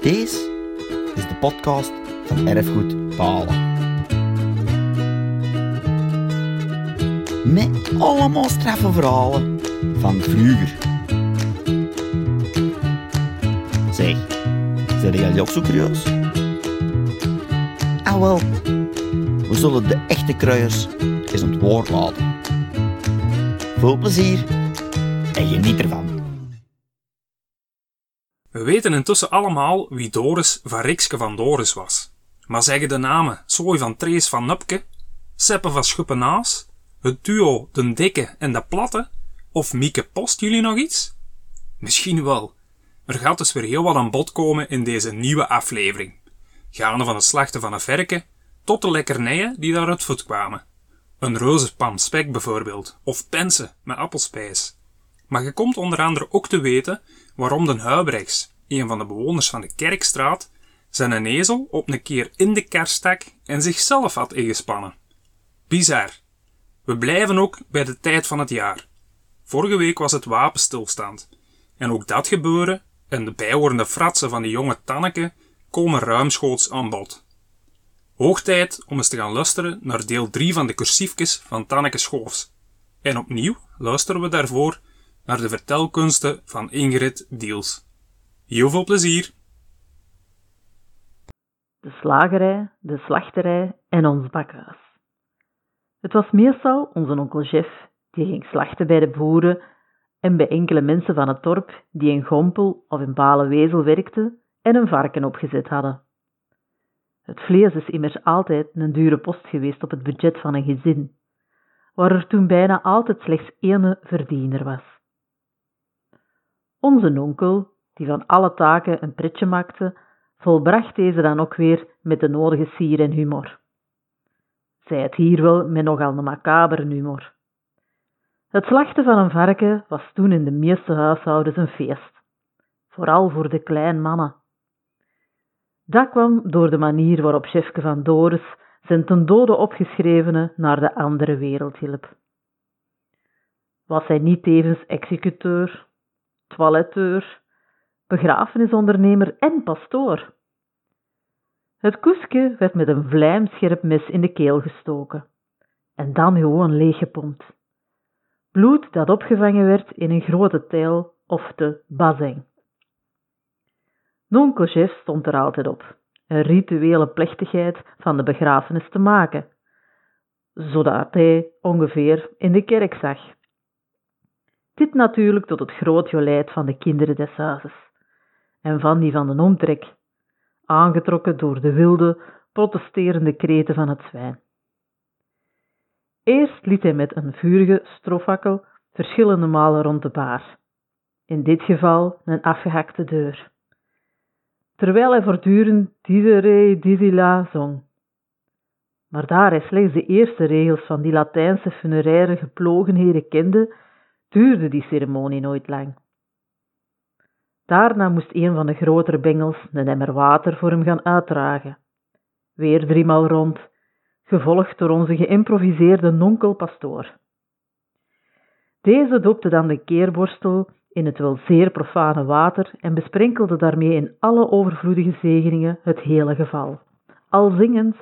Deze is de podcast van Erfgoed Palen. Met allemaal straffe verhalen van vroeger. Zeg, zijn jullie ook zo curieus? Ah wel, we zullen de echte kruiers eens aan het woord laten. Veel plezier en geniet ervan. We weten intussen allemaal wie Doris van Rikske van Doris was. Maar zeggen de namen Sooi van Trees van Nupke, Seppe van Schuppenaas, het duo Den Dikke en De Platte, of Mieke Post jullie nog iets? Misschien wel. Er gaat dus weer heel wat aan bod komen in deze nieuwe aflevering. Gaande van het slachten van een verken tot de lekkernijen die daaruit voortkwamen. Een reuzenpan spek bijvoorbeeld, of pensen met appelspijs. Maar je komt onder andere ook te weten waarom de Huibrechts, een van de bewoners van de Kerkstraat, zijn ezel op een keer in de kar en zichzelf had ingespannen. Bizar. We blijven ook bij de tijd van het jaar. Vorige week was het wapenstilstand. En ook dat gebeuren en de bijhorende fratsen van de jonge Tanneke komen ruimschoots aan bod. Hoog tijd om eens te gaan luisteren naar deel 3 van de cursiefjes van Tanneke Schoofs. En opnieuw luisteren we daarvoor naar de vertelkunsten van Ingrid Diels. Heel veel plezier! De slagerij, de slachterij en ons bakhuis. Het was meestal onze onkel Jeff die ging slachten bij de boeren en bij enkele mensen van het dorp die in Gompel of in Balenwezel werkten en een varken opgezet hadden. Het vlees is immers altijd een dure post geweest op het budget van een gezin, waar er toen bijna altijd slechts één verdiener was. Onze onkel, die van alle taken een pretje maakte, volbracht deze dan ook weer met de nodige sier en humor. Zij het hier wel met nogal een macabere humor. Het slachten van een varken was toen in de meeste huishoudens een feest, vooral voor de kleine mannen. Dat kwam door de manier waarop chefke van Doris zijn ten dode opgeschrevene naar de andere wereld hielp. Was hij niet tevens executeur, toiletteur, begrafenisondernemer en pastoor? Het koeske werd met een vlijmscherp mes in de keel gestoken en dan gewoon leeggepompt. Bloed dat opgevangen werd in een grote tijl of de bazin. Nonkelchef stond er altijd op, een rituele plechtigheid van de begrafenis te maken, zodat hij ongeveer in de kerk zag. Dit natuurlijk tot het groot geleid van de kinderen des huizes en van die van de omtrek, aangetrokken door de wilde, protesterende kreten van het zwijn. Eerst liet hij met een vurige strofakkel verschillende malen rond de baar, in dit geval een afgehakte deur terwijl hij voortdurend didere didila zong. Maar daar hij slechts de eerste regels van die Latijnse funeraire geplogenheden kende, duurde die ceremonie nooit lang. Daarna moest een van de grotere bengels een emmer water voor hem gaan uitdragen. Weer driemaal rond, gevolgd door onze geïmproviseerde nonkelpastoor. Deze doopte dan de keerborstel in het wel zeer profane water en besprenkelde daarmee in alle overvloedige zegeningen het hele geval, al zingend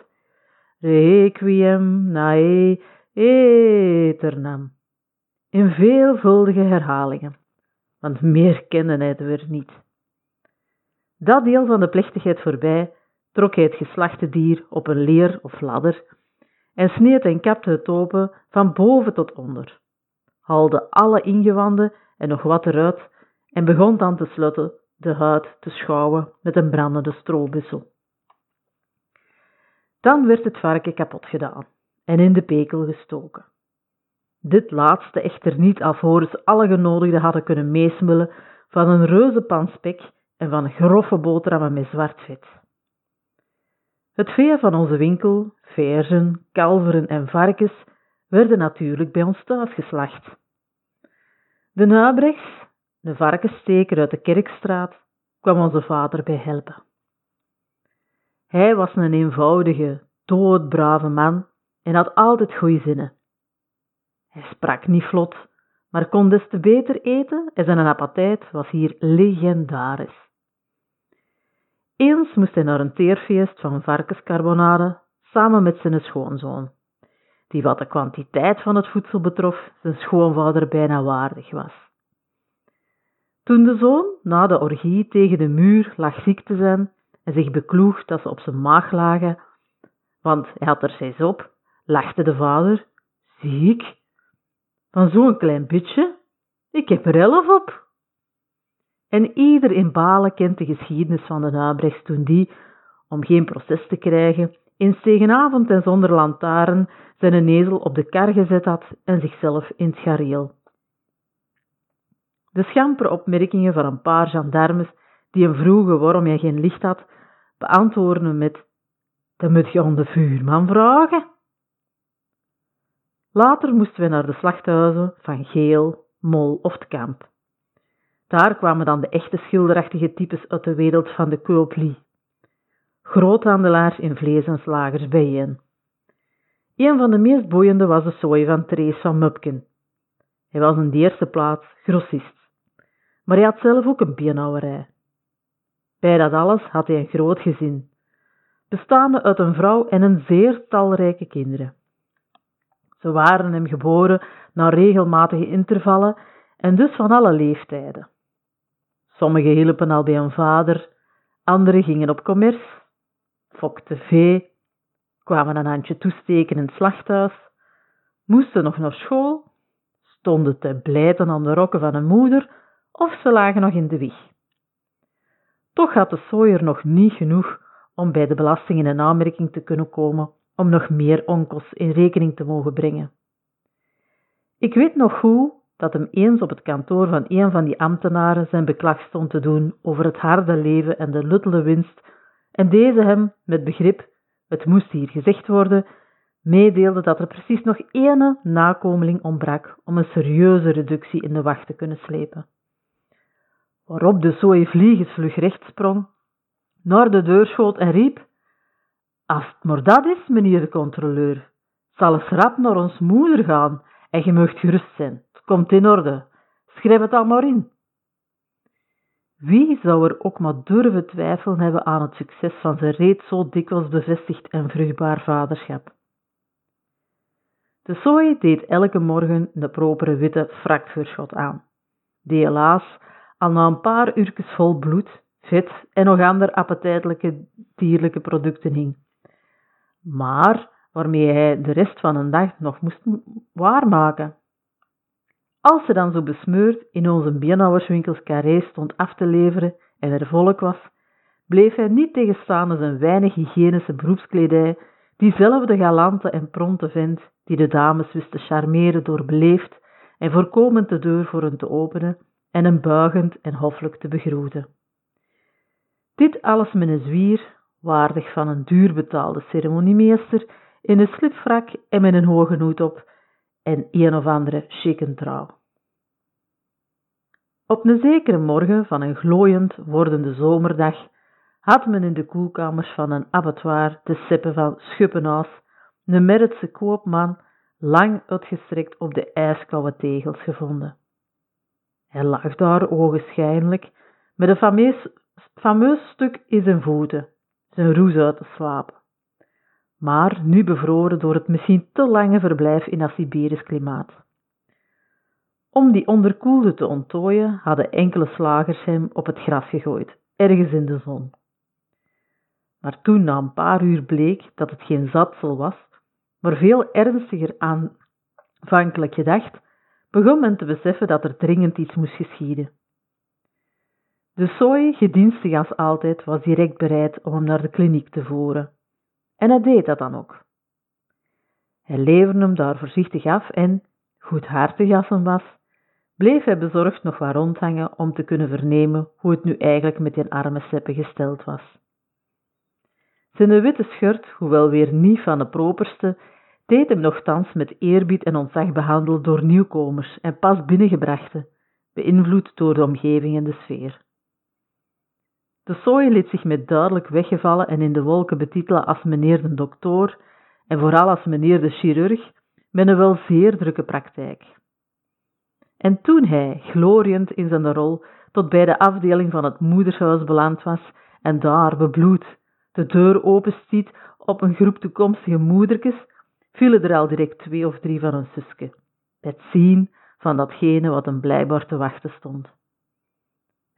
Requiem nae eternam, in veelvuldige herhalingen, want meer kende hij er weer niet. Dat deel van de plechtigheid voorbij trok hij het geslachte dier op een leer of ladder en sneed en kapte het open van boven tot onder, haalde alle ingewanden en nog wat eruit en begon dan tenslotte de huid te schouwen met een brandende strobussel. Dan werd het varken kapot gedaan en in de pekel gestoken. Dit laatste echter niet alvorens alle genodigden hadden kunnen meesmullen van een reuze pan spek en van grove boterhammen met zwart vet. Het vee van onze winkel, verzen, kalveren en varkens, werden natuurlijk bij ons thuis geslacht. De nabrechts, de varkenssteker uit de kerkstraat, kwam onze vader bij helpen. Hij was een eenvoudige, doodbrave man en had altijd goede zinnen. Hij sprak niet vlot, maar kon des te beter eten en zijn appetijt was hier legendarisch. Eens moest hij naar een teerfeest van varkenscarbonade samen met zijn schoonzoon, die wat de kwantiteit van het voedsel betrof zijn schoonvader bijna waardig was. Toen de zoon na de orgie tegen de muur lag ziek te zijn en zich bekloeg dat ze op zijn maag lagen, want hij had er zes op, lachte de vader, ziek? Van zo'n klein beetje? Ik heb er elf op. En ieder in Balen kent de geschiedenis van de Nabrechts toen die, om geen proces te krijgen, eens tegen avond en zonder lantaarn zijn ezel op de kar gezet had en zichzelf in het gareel. De schampere opmerkingen van een paar gendarmes die hem vroegen waarom hij geen licht had, beantwoorden met dan moet je aan de vuurman vragen. Later moesten we naar de slachthuizen van Geel, Mol of het Kamp. Daar kwamen dan de echte schilderachtige types uit de wereld van de kooplie. Groothandelaars in vlees en slagers bijeen. Een van de meest boeiende was de sooi van Therese van Mupken. Hij was in de eerste plaats grossist, maar hij had zelf ook een biennauwerij. Bij dat alles had hij een groot gezin, bestaande uit een vrouw en een zeer talrijke kinderen. Ze waren hem geboren na regelmatige intervallen en dus van alle leeftijden. Sommigen hielpen al bij een vader, anderen gingen op commerce, fokten vee, kwamen een handje toesteken in het slachthuis, moesten nog naar school, stonden te blijten aan de rokken van een moeder of ze lagen nog in de wieg. Toch had de sooier nog niet genoeg om bij de belastingen in aanmerking te kunnen komen om nog meer onkels in rekening te mogen brengen. Ik weet nog goed dat hem eens op het kantoor van een van die ambtenaren zijn beklag stond te doen over het harde leven en de luttele winst, en deze hem, met begrip, het moest hier gezegd worden, meedeelde dat er precies nog ene nakomeling ontbrak om een serieuze reductie in de wacht te kunnen slepen. Waarop de zooi vliegensvlug recht sprong, naar de deur schoot en riep, Als het maar dat is, meneer de controleur, zal eens rap naar ons moeder gaan en je moogt gerust zijn. Komt in orde. Schrijf het al maar in. Wie zou er ook maar durven twijfelen hebben aan het succes van zijn reeds zo dikwijls bevestigd en vruchtbaar vaderschap? De sooi deed elke morgen de propere witte frakverschot aan, die helaas al na een paar uurtjes vol bloed, vet en nog andere appetijtelijke dierlijke producten hing. Maar waarmee hij de rest van een dag nog moest waarmaken. Als ze dan zo besmeurd in onze beenhouwerswinkels carré stond af te leveren en er volk was, bleef hij niet tegenstaande zijn weinig hygiënische beroepskledij, diezelfde galante en pronte vent die de dames wist te charmeren door beleefd en voorkomend de deur voor hen te openen en hem buigend en hoffelijk te begroeten. Dit alles met een zwier, waardig van een duurbetaalde ceremoniemeester, in een slipfrak en met een hoge hoed op, en een of andere trouw. Op een zekere morgen van een glooiend wordende zomerdag had men in de koelkamers van een abattoir de seppen van Schuppenaas, een Merritse koopman, lang uitgestrekt op de ijskoude tegels gevonden. Hij lag daar ogenschijnlijk met een fameus, fameus stuk in zijn voeten, zijn roes uit te slapen maar nu bevroren door het misschien te lange verblijf in dat Siberisch klimaat. Om die onderkoelde te onttooien hadden enkele slagers hem op het gras gegooid, ergens in de zon. Maar toen na een paar uur bleek dat het geen zadsel was, maar veel ernstiger aanvankelijk gedacht, begon men te beseffen dat er dringend iets moest geschieden. De sooi, gedienstig als altijd, was direct bereid om hem naar de kliniek te voeren. En hij deed dat dan ook. Hij leverde hem daar voorzichtig af en, goedhartig als hem was, bleef hij bezorgd nog wat rondhangen om te kunnen vernemen hoe het nu eigenlijk met die arme seppen gesteld was. Zijn witte schurt, hoewel weer niet van de properste, deed hem nogthans met eerbied en ontzag behandeld door nieuwkomers en pas binnengebrachten, beïnvloed door de omgeving en de sfeer. De sooi liet zich met duidelijk weggevallen en in de wolken betitelen als meneer de dokter en vooral als meneer de chirurg, met een wel zeer drukke praktijk. En toen hij, gloriënd in zijn rol, tot bij de afdeling van het moedershuis beland was en daar bebloed de deur openstiet op een groep toekomstige moedertjes, vielen er al direct twee of drie van een zuske, het zien van datgene wat hem blijkbaar te wachten stond.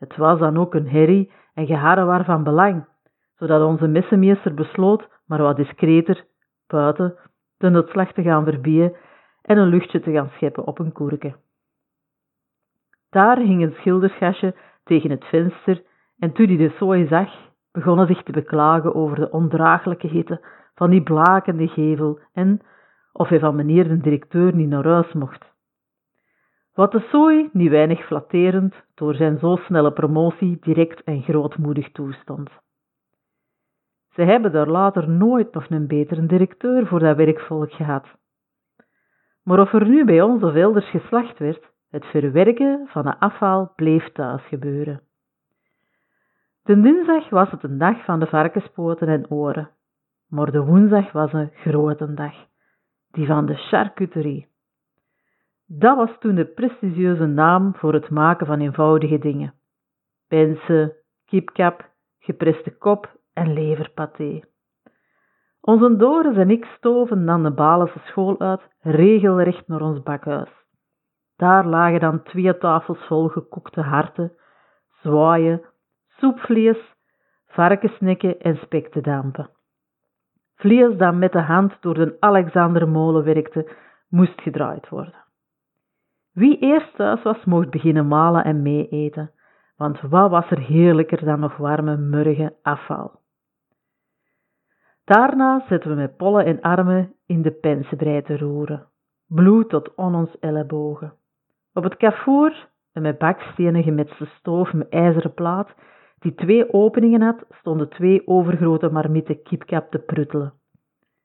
Het was dan ook een herrie en geharrewar van belang, zodat onze messenmeester besloot maar wat discreter, buiten, de nutslag te gaan verbieden en een luchtje te gaan scheppen op een koerke. Daar hing een schildersgastje tegen het venster en toen hij de zooi zag, begon hij zich te beklagen over de ondraaglijke hitte van die blakende gevel en of hij van meneer de directeur niet naar huis mocht. Wat de zooi niet weinig flatterend door zijn zo snelle promotie direct en grootmoedig toestond. Ze hebben daar later nooit nog een betere directeur voor dat werkvolk gehad. Maar of er nu bij ons of geslacht werd, het verwerken van de afval bleef thuis gebeuren. De dinsdag was het een dag van de varkenspoten en oren, maar de woensdag was een grote dag, die van de charcuterie. Dat was toen de prestigieuze naam voor het maken van eenvoudige dingen. Pensen, kipkap, gepreste kop en leverpaté. Onze Doris en ik stoven dan de Balense school uit, regelrecht naar ons bakhuis. Daar lagen dan twee tafels vol gekookte harten, zwaaien, soepvlees, varkensnekken en spek te dampen. Vlees dat met de hand door de Alexandermolen werkte, moest gedraaid worden. Wie eerst thuis was, mocht beginnen malen en meeeten, want wat was er heerlijker dan nog warme, murgen afval. Daarna zetten we met pollen en armen in de pensenbrei te roeren, bloed tot on ons ellebogen. Op het kafoer, een met bakstenen gemetste stoof met ijzeren plaat, die twee openingen had, stonden twee overgrote marmieten kipkap te pruttelen.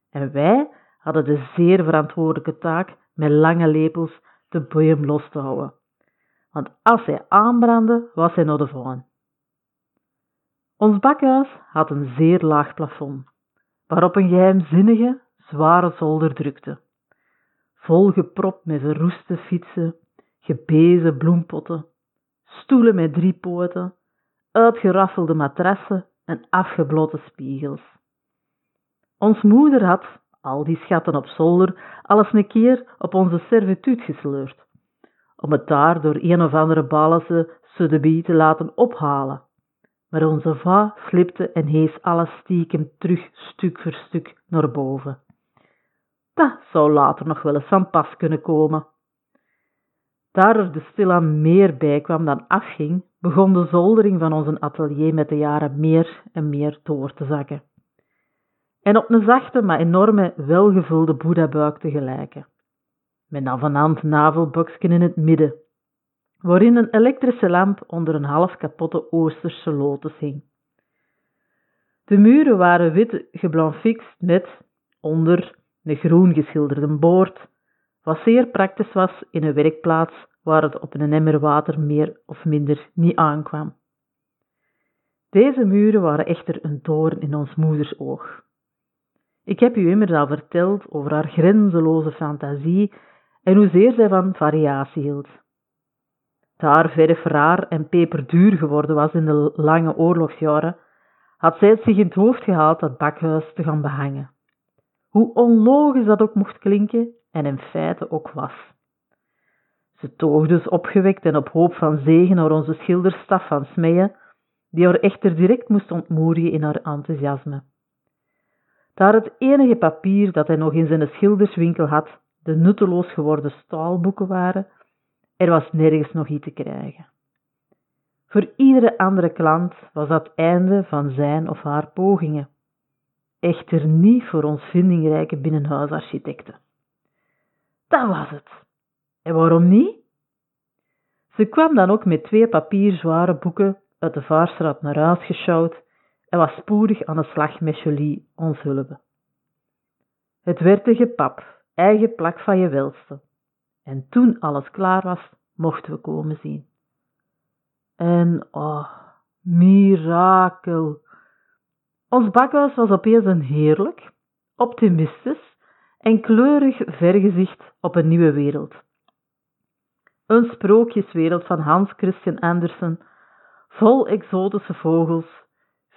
En wij hadden de zeer verantwoordelijke taak met lange lepels de boeien los te houden. Want als hij aanbrandde, was hij naar de volgende. Ons bakhuis had een zeer laag plafond, waarop een geheimzinnige, zware zolder drukte. Volgepropt met verroeste fietsen, gebezen bloempotten, stoelen met drie poten, uitgeraffelde matrassen en afgeblotte spiegels. Ons moeder had, al die schatten op zolder, alles een keer op onze servituut gesleurd, om het daar door een of andere Balense sudebie te laten ophalen. Maar onze va slipte en hees alles stiekem terug stuk voor stuk naar boven. Dat zou later nog wel eens van pas kunnen komen. Daar er de stilaan meer bij kwam dan afging, begon de zoldering van ons atelier met de jaren meer en meer door te zakken. En op een zachte, maar enorme, welgevulde boeddha-buik te gelijken. Met een vanand navelboksken in het midden, waarin een elektrische lamp onder een half kapotte Oosterse lotus hing. De muren waren wit geblanfixt met, onder, een groen geschilderde boord, wat zeer praktisch was in een werkplaats waar het op een emmer water meer of minder niet aankwam. Deze muren waren echter een doorn in ons moeders oog. Ik heb u immers al verteld over haar grenzeloze fantasie en hoezeer zij van variatie hield. Daar verf raar en peperduur geworden was in de lange oorlogsjaren, had zij het zich in het hoofd gehaald dat bakhuis te gaan behangen. Hoe onlogisch dat ook mocht klinken en in feite ook was. Ze toog dus opgewekt en op hoop van zegen naar onze schilderstaf van Smeeën, die haar echter direct moest ontmoedigen in haar enthousiasme. Daar het enige papier dat hij nog in zijn schilderswinkel had, de nutteloos geworden staalboeken waren, er was nergens nog iets te krijgen. Voor iedere andere klant was dat einde van zijn of haar pogingen. Echter niet voor ons vindingrijke binnenhuisarchitecten. Dat was het. En waarom niet? Ze kwam dan ook met twee papierzware boeken uit de Vaarstraat naar huis geschouwd en was spoedig aan de slag met Jolie, ons hulp. Het werd een gepap, eigen plak van je welste. En toen alles klaar was, mochten we komen zien. En oh, mirakel! Ons bakhuis was opeens een heerlijk, optimistisch en kleurig vergezicht op een nieuwe wereld. Een sprookjeswereld van Hans Christian Andersen, vol exotische vogels,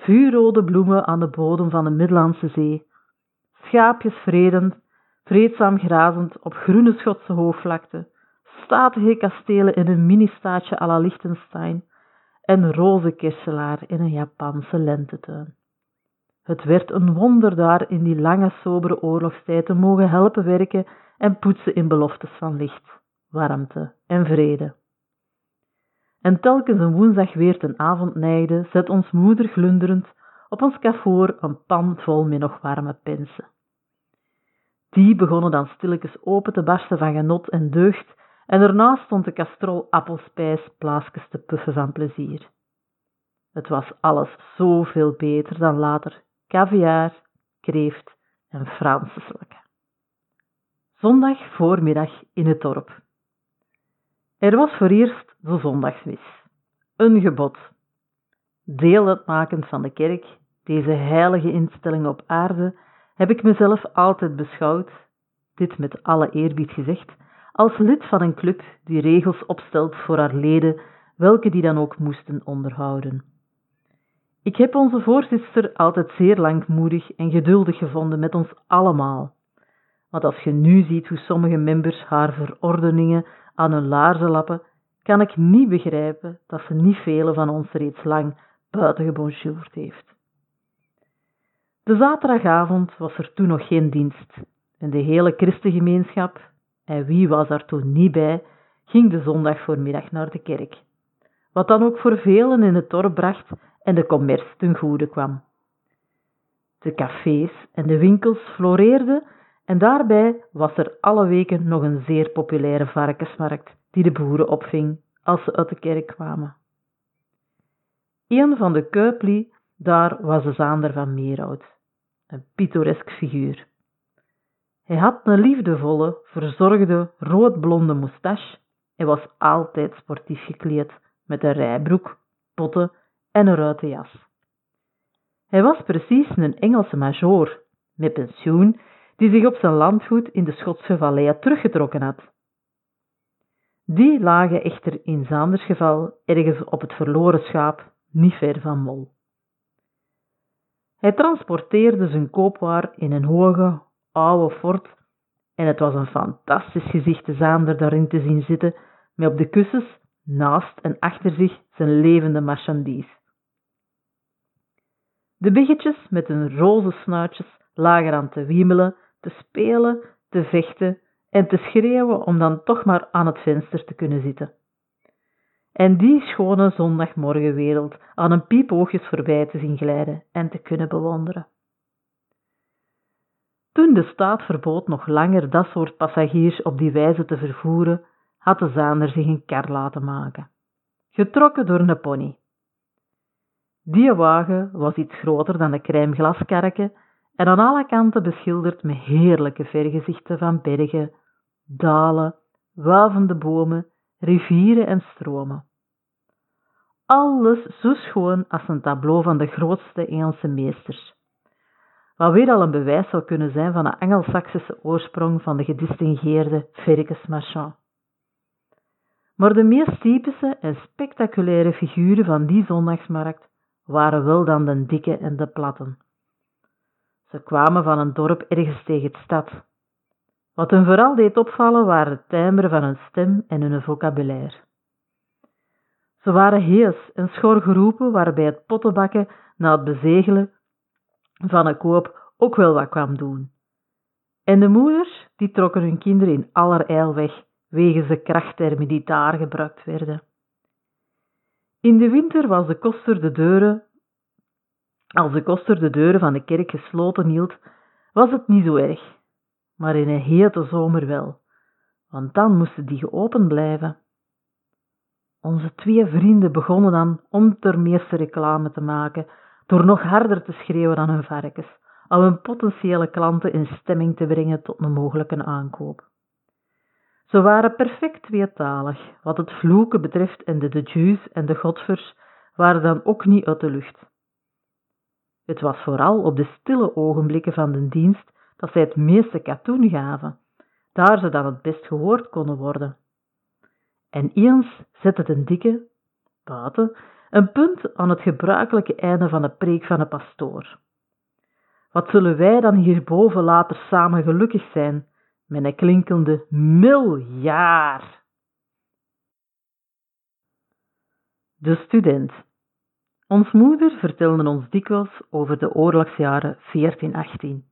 vuurrode bloemen aan de bodem van de Middellandse Zee, schaapjes vredend, vreedzaam grazend op groene Schotse hoogvlakte, statige kastelen in een mini-staatje à la Liechtenstein en roze kesselaar in een Japanse lentetuin. Het werd een wonder daar in die lange, sobere oorlogstijd te mogen helpen werken en poetsen in beloftes van licht, warmte en vrede. En telkens een woensdag weer ten avond neigde, zet ons moeder glunderend op ons kafoor een pan vol met nog warme pensen. Die begonnen dan stilletjes open te barsten van genot en deugd, en ernaast stond de kastrol appelspijs plaasjes te puffen van plezier. Het was alles zoveel beter dan later caviar, kreeft en Franse slakken. Zondag voormiddag in het dorp. Er was voor eerst de zondagsmis. Een gebod. Deel uitmakend van de kerk, deze heilige instelling op aarde, heb ik mezelf altijd beschouwd, dit met alle eerbied gezegd, als lid van een club die regels opstelt voor haar leden, welke die dan ook moesten onderhouden. Ik heb onze voorzitter altijd zeer langmoedig en geduldig gevonden met ons allemaal. Want als je nu ziet hoe sommige members haar verordeningen aan hun laarzen lappen, kan ik niet begrijpen dat ze niet velen van ons reeds lang buiten gebonjourd heeft. De zaterdagavond was er toen nog geen dienst en de hele christengemeenschap, en wie was daar toen niet bij, ging de zondag voormiddag naar de kerk. Wat dan ook voor velen in het dorp bracht en de commerce ten goede kwam. De cafés en de winkels floreerden en daarbij was er alle weken nog een zeer populaire varkensmarkt die de boeren opving als ze uit de kerk kwamen. Een van de Kuipli daar was de Zaander van Meerhout, een pittoresk figuur. Hij had een liefdevolle, verzorgde, roodblonde moustache en was altijd sportief gekleed, met een rijbroek, potten en een ruite jas. Hij was precies een Engelse major, met pensioen, die zich op zijn landgoed in de Schotse vallei teruggetrokken had. Die lagen echter in Zaanders geval ergens op het verloren schaap, niet ver van Mol. Hij transporteerde zijn koopwaar in een hoge, oude fort en het was een fantastisch gezicht de Zaander daarin te zien zitten, met op de kussens, naast en achter zich zijn levende marchandise. De biggetjes met hun roze snuitjes lagen aan te wiemelen, te spelen, te vechten en te schreeuwen om dan toch maar aan het venster te kunnen zitten. En die schone zondagmorgenwereld aan een piepoogjes voorbij te zien glijden en te kunnen bewonderen. Toen de staat verbood nog langer dat soort passagiers op die wijze te vervoeren, had de Zaander zich een kar laten maken, getrokken door een pony. Die wagen was iets groter dan de crèmeglaskarken en aan alle kanten beschilderd met heerlijke vergezichten van bergen, dalen, wuivende bomen, rivieren en stromen. Alles zo schoon als een tableau van de grootste Engelse meesters. Wat weer al een bewijs zou kunnen zijn van de Angelsaksische oorsprong van de gedistingeerde Marchand. Maar de meest typische en spectaculaire figuren van die zondagsmarkt waren wel dan de dikke en de platten. Ze kwamen van een dorp ergens tegen de stad. Wat hun vooral deed opvallen waren het timbre van hun stem en hun vocabulaire. Ze waren hees en schor geroepen waarbij het pottenbakken na het bezegelen van een koop ook wel wat kwam doen. En de moeders die trokken hun kinderen in allerijl weg wegens de krachttermen die daar gebruikt werden. In de winter was de koster de deuren, als de koster de deuren van de kerk gesloten hield, was het niet zo erg, maar in een hete zomer wel, want dan moesten die geopend blijven. Onze twee vrienden begonnen dan om ter meeste reclame te maken, door nog harder te schreeuwen dan hun varkens, om hun potentiële klanten in stemming te brengen tot een mogelijke aankoop. Ze waren perfect tweetalig, wat het vloeken betreft en de de en de godvers waren dan ook niet uit de lucht. Het was vooral op de stille ogenblikken van de dienst dat zij het meeste katoen gaven, daar ze dan het best gehoord konden worden. En eens zette de dikke, buiten, een punt aan het gebruikelijke einde van de preek van de pastoor. Wat zullen wij dan hierboven later samen gelukkig zijn met een klinkende miljard? De student. Ons moeder vertelde ons dikwijls over de oorlogsjaren 1418.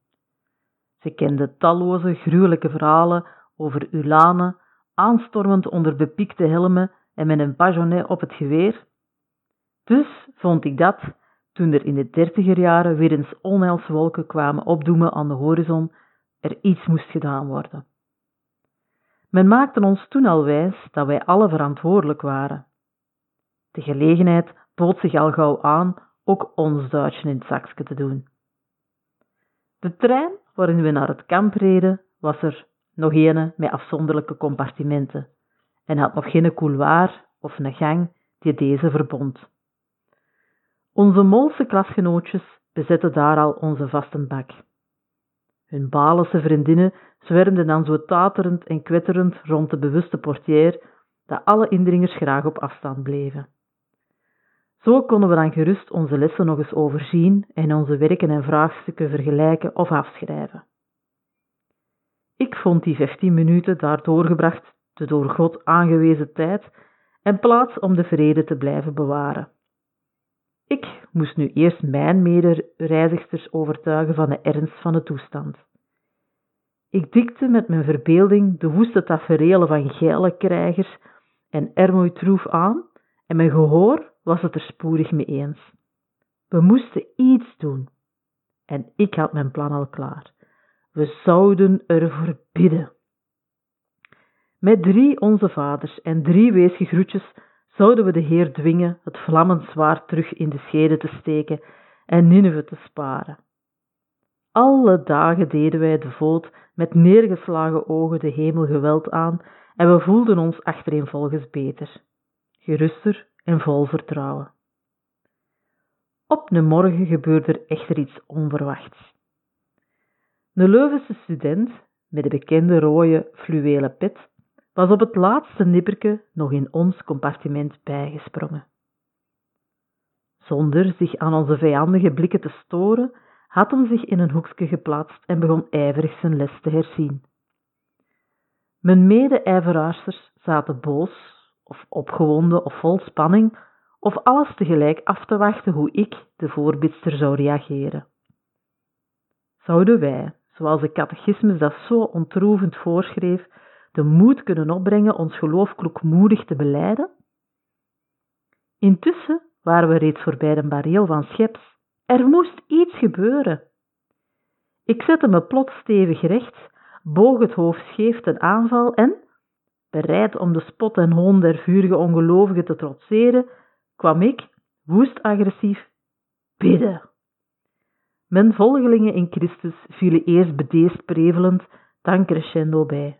Ze kende talloze gruwelijke verhalen over Ulane, aanstormend onder bepiekte helmen en met een bajonet op het geweer. Dus vond ik dat, toen er in de dertiger jaren weer eens onheilswolken kwamen opdoemen aan de horizon, er iets moest gedaan worden. Men maakte ons toen al wijs dat wij alle verantwoordelijk waren. De gelegenheid bood zich al gauw aan ook ons Duitsje in het zakje te doen. De trein waarin we naar het kamp reden, was er nog ene met afzonderlijke compartimenten en had nog geen couloir of een gang die deze verbond. Onze Molse klasgenootjes bezetten daar al onze vaste bak. Hun Balense vriendinnen zwermden dan zo taterend en kwetterend rond de bewuste portier dat alle indringers graag op afstand bleven. Zo konden we dan gerust onze lessen nog eens overzien en onze werken en vraagstukken vergelijken of afschrijven. Ik vond die vijftien minuten daar doorgebracht de door God aangewezen tijd en plaats om de vrede te blijven bewaren. Ik moest nu eerst mijn medereizigers overtuigen van de ernst van de toestand. Ik dikte met mijn verbeelding de woeste tafereelen van geile krijgers en Ermoy Troef aan en mijn gehoor was het er spoedig mee eens. We moesten iets doen. En ik had mijn plan al klaar. We zouden ervoor bidden. Met drie onze vaders en drie weesgegroetjes zouden we de Heer dwingen het vlammend zwaard terug in de schede te steken en Nineve te sparen. Alle dagen deden wij de voet met neergeslagen ogen de hemel geweld aan en we voelden ons achtereenvolgens beter, geruster en vol vertrouwen. Op een morgen gebeurde er echter iets onverwachts. De Leuvense student, met de bekende rode fluwelen pet, was op het laatste nipperke nog in ons compartiment bijgesprongen. Zonder zich aan onze vijandige blikken te storen, had hem zich in een hoekje geplaatst en begon ijverig zijn les te herzien. Mijn mede-ijveraarsters zaten boos of opgewonden of vol spanning, of alles tegelijk af te wachten hoe ik, de voorbidster, zou reageren. Zouden wij, zoals de catechismus dat zo ontroevend voorschreef, de moed kunnen opbrengen ons geloof kloekmoedig te beleiden? Intussen waren we reeds voorbij de bareel van Scheps. Er moest iets gebeuren. Ik zette me plots stevig recht, boog het hoofd scheef ten aanval en, bereid om de spot en hoon der vurige ongelovigen te trotseren, kwam ik, woest agressief, bidden. Mijn volgelingen in Christus vielen eerst bedeesd prevelend, dan crescendo bij.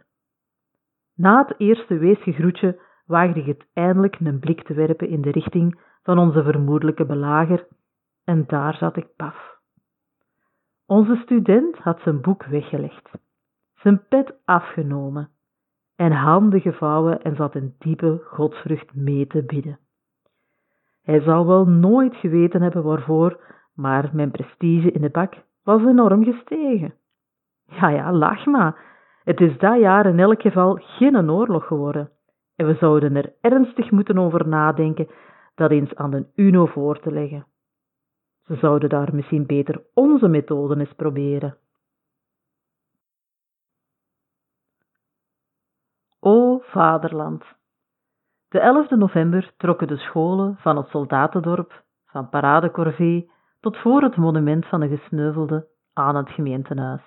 Na het eerste weesgegroetje waagde ik het eindelijk een blik te werpen in de richting van onze vermoedelijke belager, en daar zat ik paf. Onze student had zijn boek weggelegd, zijn pet afgenomen en handen gevouwen en zat in diepe godsvrucht mee te bidden. Hij zal wel nooit geweten hebben waarvoor, maar mijn prestige in de bak was enorm gestegen. Ja, ja, lach maar. Het is dat jaar in elk geval geen oorlog geworden. En we zouden er ernstig moeten over nadenken dat eens aan de UNO voor te leggen. Ze zouden daar misschien beter onze methoden eens proberen. Vaderland! De 11e november trokken de scholen van het soldatendorp, van Parade Corvée tot voor het monument van de gesneuvelde aan het gemeentehuis.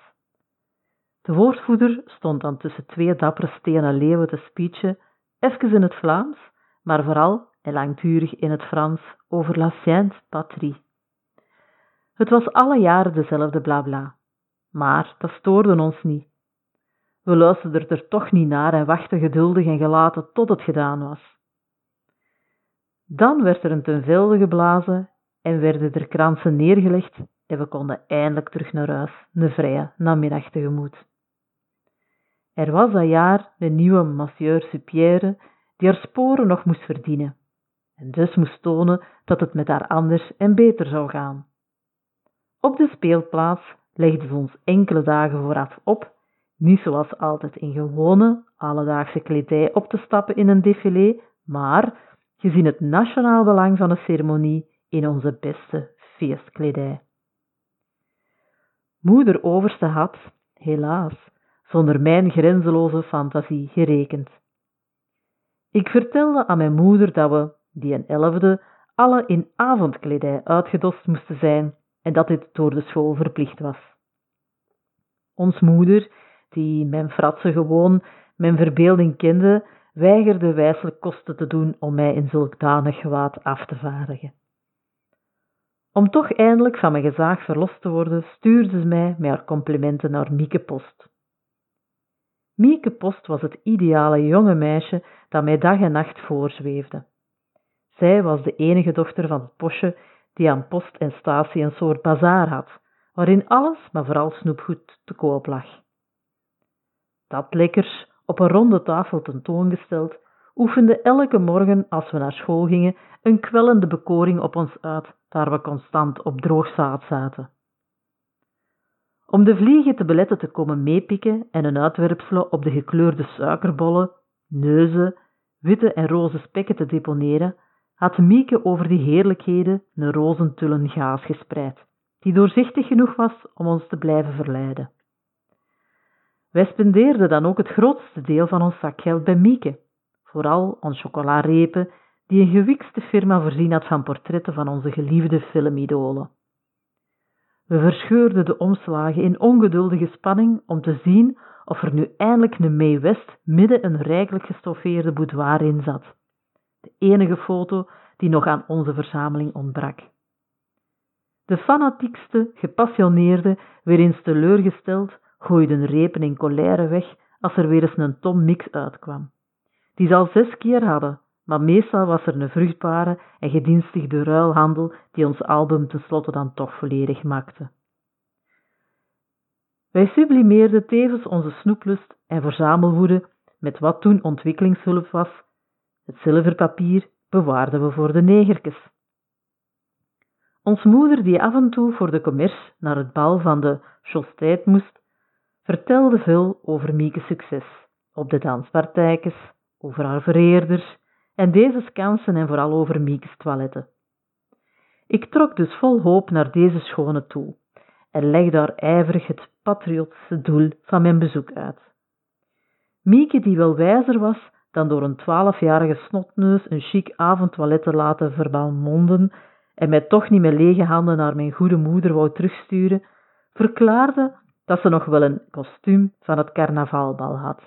De woordvoerder stond dan tussen twee dappere stenen leeuwen te speechen, even in het Vlaams, maar vooral en langdurig in het Frans over la Sainte Patrie. Het was alle jaren dezelfde blabla, maar dat stoorde ons niet. We luisterden er toch niet naar en wachten geduldig en gelaten tot het gedaan was. Dan werd er een tenvelde geblazen en werden er kransen neergelegd en we konden eindelijk terug naar huis, een vrije namiddag tegemoet. Er was dat jaar de nieuwe Monsieur Supierre die haar sporen nog moest verdienen. en dus moest tonen dat het met haar anders en beter zou gaan. Op de speelplaats legde ze ons enkele dagen vooraf op, niet zoals altijd in gewone, alledaagse kledij op te stappen in een défilé, maar, gezien het nationaal belang van de ceremonie, in onze beste feestkledij. Moeder Overste had, helaas, zonder mijn grenzeloze fantasie gerekend. Ik vertelde aan mijn moeder dat we, die een elfde, alle in avondkledij uitgedost moesten zijn en dat dit door de school verplicht was. Ons moeder, die mijn fratsen gewoon, mijn verbeelding kende, weigerde wijselijk kosten te doen om mij in zulk danig gewaad af te vaardigen. Om toch eindelijk van mijn gezaag verlost te worden, stuurde ze mij met haar complimenten naar Mieke Post. Mieke Post was het ideale jonge meisje dat mij dag en nacht voorzweefde. Zij was de enige dochter van het postje die aan post en statie een soort bazaar had, waarin alles, maar vooral snoepgoed, te koop lag. Dat lekkers, op een ronde tafel tentoongesteld, oefende elke morgen als we naar school gingen een kwellende bekoring op ons uit, daar we constant op droog zaad zaten. Om de vliegen te beletten te komen meepikken en een uitwerpselen op de gekleurde suikerbollen, neuzen, witte en roze spekken te deponeren, had Mieke over die heerlijkheden een rozentullen gaas gespreid, die doorzichtig genoeg was om ons te blijven verleiden. Wij spendeerden dan ook het grootste deel van ons zakgeld bij Mieke, vooral aan chocolarepen die een gewikste firma voorzien had van portretten van onze geliefde filmidolen. We verscheurden de omslagen in ongeduldige spanning om te zien of er nu eindelijk een May West midden een rijkelijk gestoffeerde boudoir in zat. De enige foto die nog aan onze verzameling ontbrak. De fanatiekste, gepassioneerde, weer eens teleurgesteld, gooiden repen in colère weg als er weer eens een Tom Mix uitkwam. Die ze al zes keer hadden, maar meestal was er een vruchtbare en gedienstigde ruilhandel die ons album tenslotte dan toch volledig maakte. Wij sublimeerden tevens onze snoeplust en verzamelwoede met wat toen ontwikkelingshulp was. Het zilverpapier bewaarden we voor de negerkes. Ons moeder, die af en toe voor de commerce naar het bal van de Chosteit moest, vertelde veel over Mieke succes op de danspartijkes, over haar vereerders en deze skansen en vooral over Miekes toiletten. Ik trok dus vol hoop naar deze schone toe en legde daar ijverig het patriotische doel van mijn bezoek uit. Mieke, die wel wijzer was dan door een twaalfjarige snotneus een chic avondtoilet te laten verbalmonden en mij toch niet met lege handen naar mijn goede moeder wou terugsturen, verklaarde dat ze nog wel een kostuum van het carnavalbal had.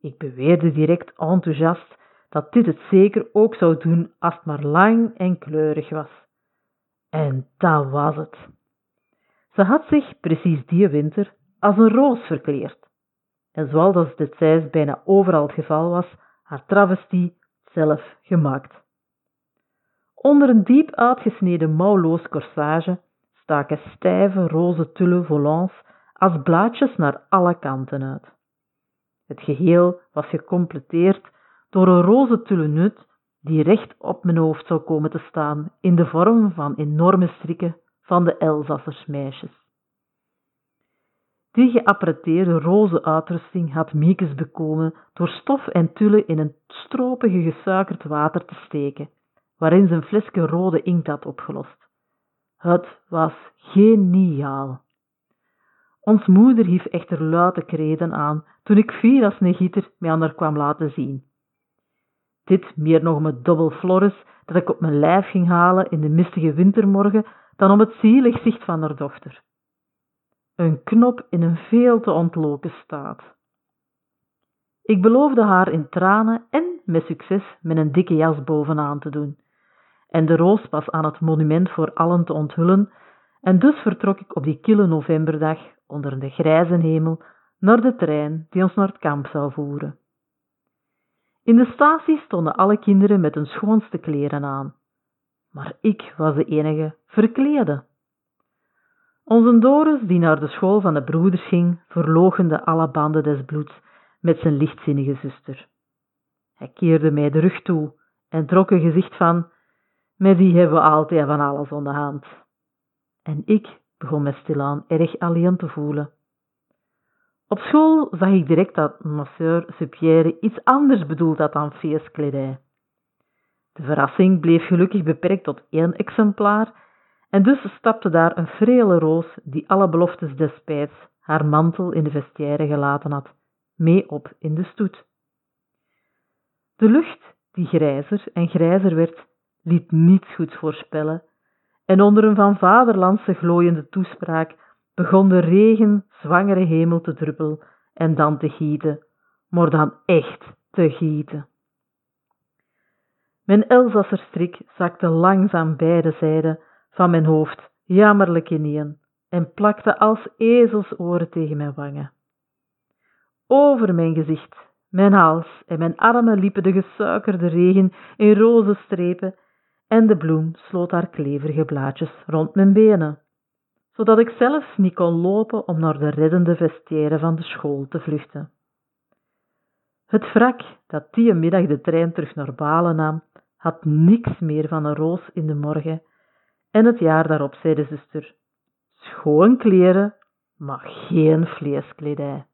Ik beweerde direct enthousiast dat dit het zeker ook zou doen als het maar lang en kleurig was. En dat was het. Ze had zich precies die winter als een roos verkleerd. En zoals dit zijs bijna overal het geval was, haar travestie zelf gemaakt. Onder een diep uitgesneden mouwloos corsage staken stijve roze tulle volants als blaadjes naar alle kanten uit. Het geheel was gecompleteerd door een roze tullen nut die recht op mijn hoofd zou komen te staan in de vorm van enorme strikken van de Elsassersmeisjes. Die geappareteerde roze uitrusting had Miekes bekomen door stof en tullen in een stropige gesuikerd water te steken, waarin een flesje rode inkt had opgelost. Het was geniaal. Ons moeder hief echter luide kreden aan toen ik vier als negieter mij aan haar kwam laten zien. Dit meer nog om het dubbel floris dat ik op mijn lijf ging halen in de mistige wintermorgen dan om het zielig zicht van haar dochter. Een knop in een veel te ontloken staat. Ik beloofde haar in tranen en met succes met een dikke jas bovenaan te doen, en de roos pas aan het monument voor allen te onthullen, en dus vertrok ik op die kille novemberdag onder de grijze hemel naar de trein die ons naar het kamp zou voeren. In de statie stonden alle kinderen met hun schoonste kleren aan, maar ik was de enige verklede. Onze Doris, die naar de school van de broeders ging, verloochende alle banden des bloeds met zijn lichtzinnige zuster. Hij keerde mij de rug toe en trok een gezicht van, met die hebben we altijd van alles aan de hand. En ik begon me stilaan erg alleen te voelen. Op school zag ik direct dat monsieur Supierre iets anders bedoeld had dan feestkledij. De verrassing bleef gelukkig beperkt tot één exemplaar, en dus stapte daar een frele roos die alle beloftes destijds haar mantel in de vestiaire gelaten had, mee op in de stoet. De lucht, die grijzer en grijzer werd, liet niets goeds voorspellen, en onder een van vaderlandse glooiende toespraak begon de regen zwangere hemel te druppelen en dan te gieten, maar dan echt te gieten. Mijn Elzasserstrik zakte langzaam beide zijden van mijn hoofd jammerlijk ineen en plakte als ezelsoren tegen mijn wangen. Over mijn gezicht, mijn hals en mijn armen liepen de gesuikerde regen in roze strepen en de bloem sloot haar kleverige blaadjes rond mijn benen, zodat ik zelfs niet kon lopen om naar de reddende vestiaire van de school te vluchten. Het wrak dat die middag de trein terug naar Balen nam, had niks meer van een roos in de morgen, en het jaar daarop zei de zuster, schoon kleren, maar geen vleeskledij.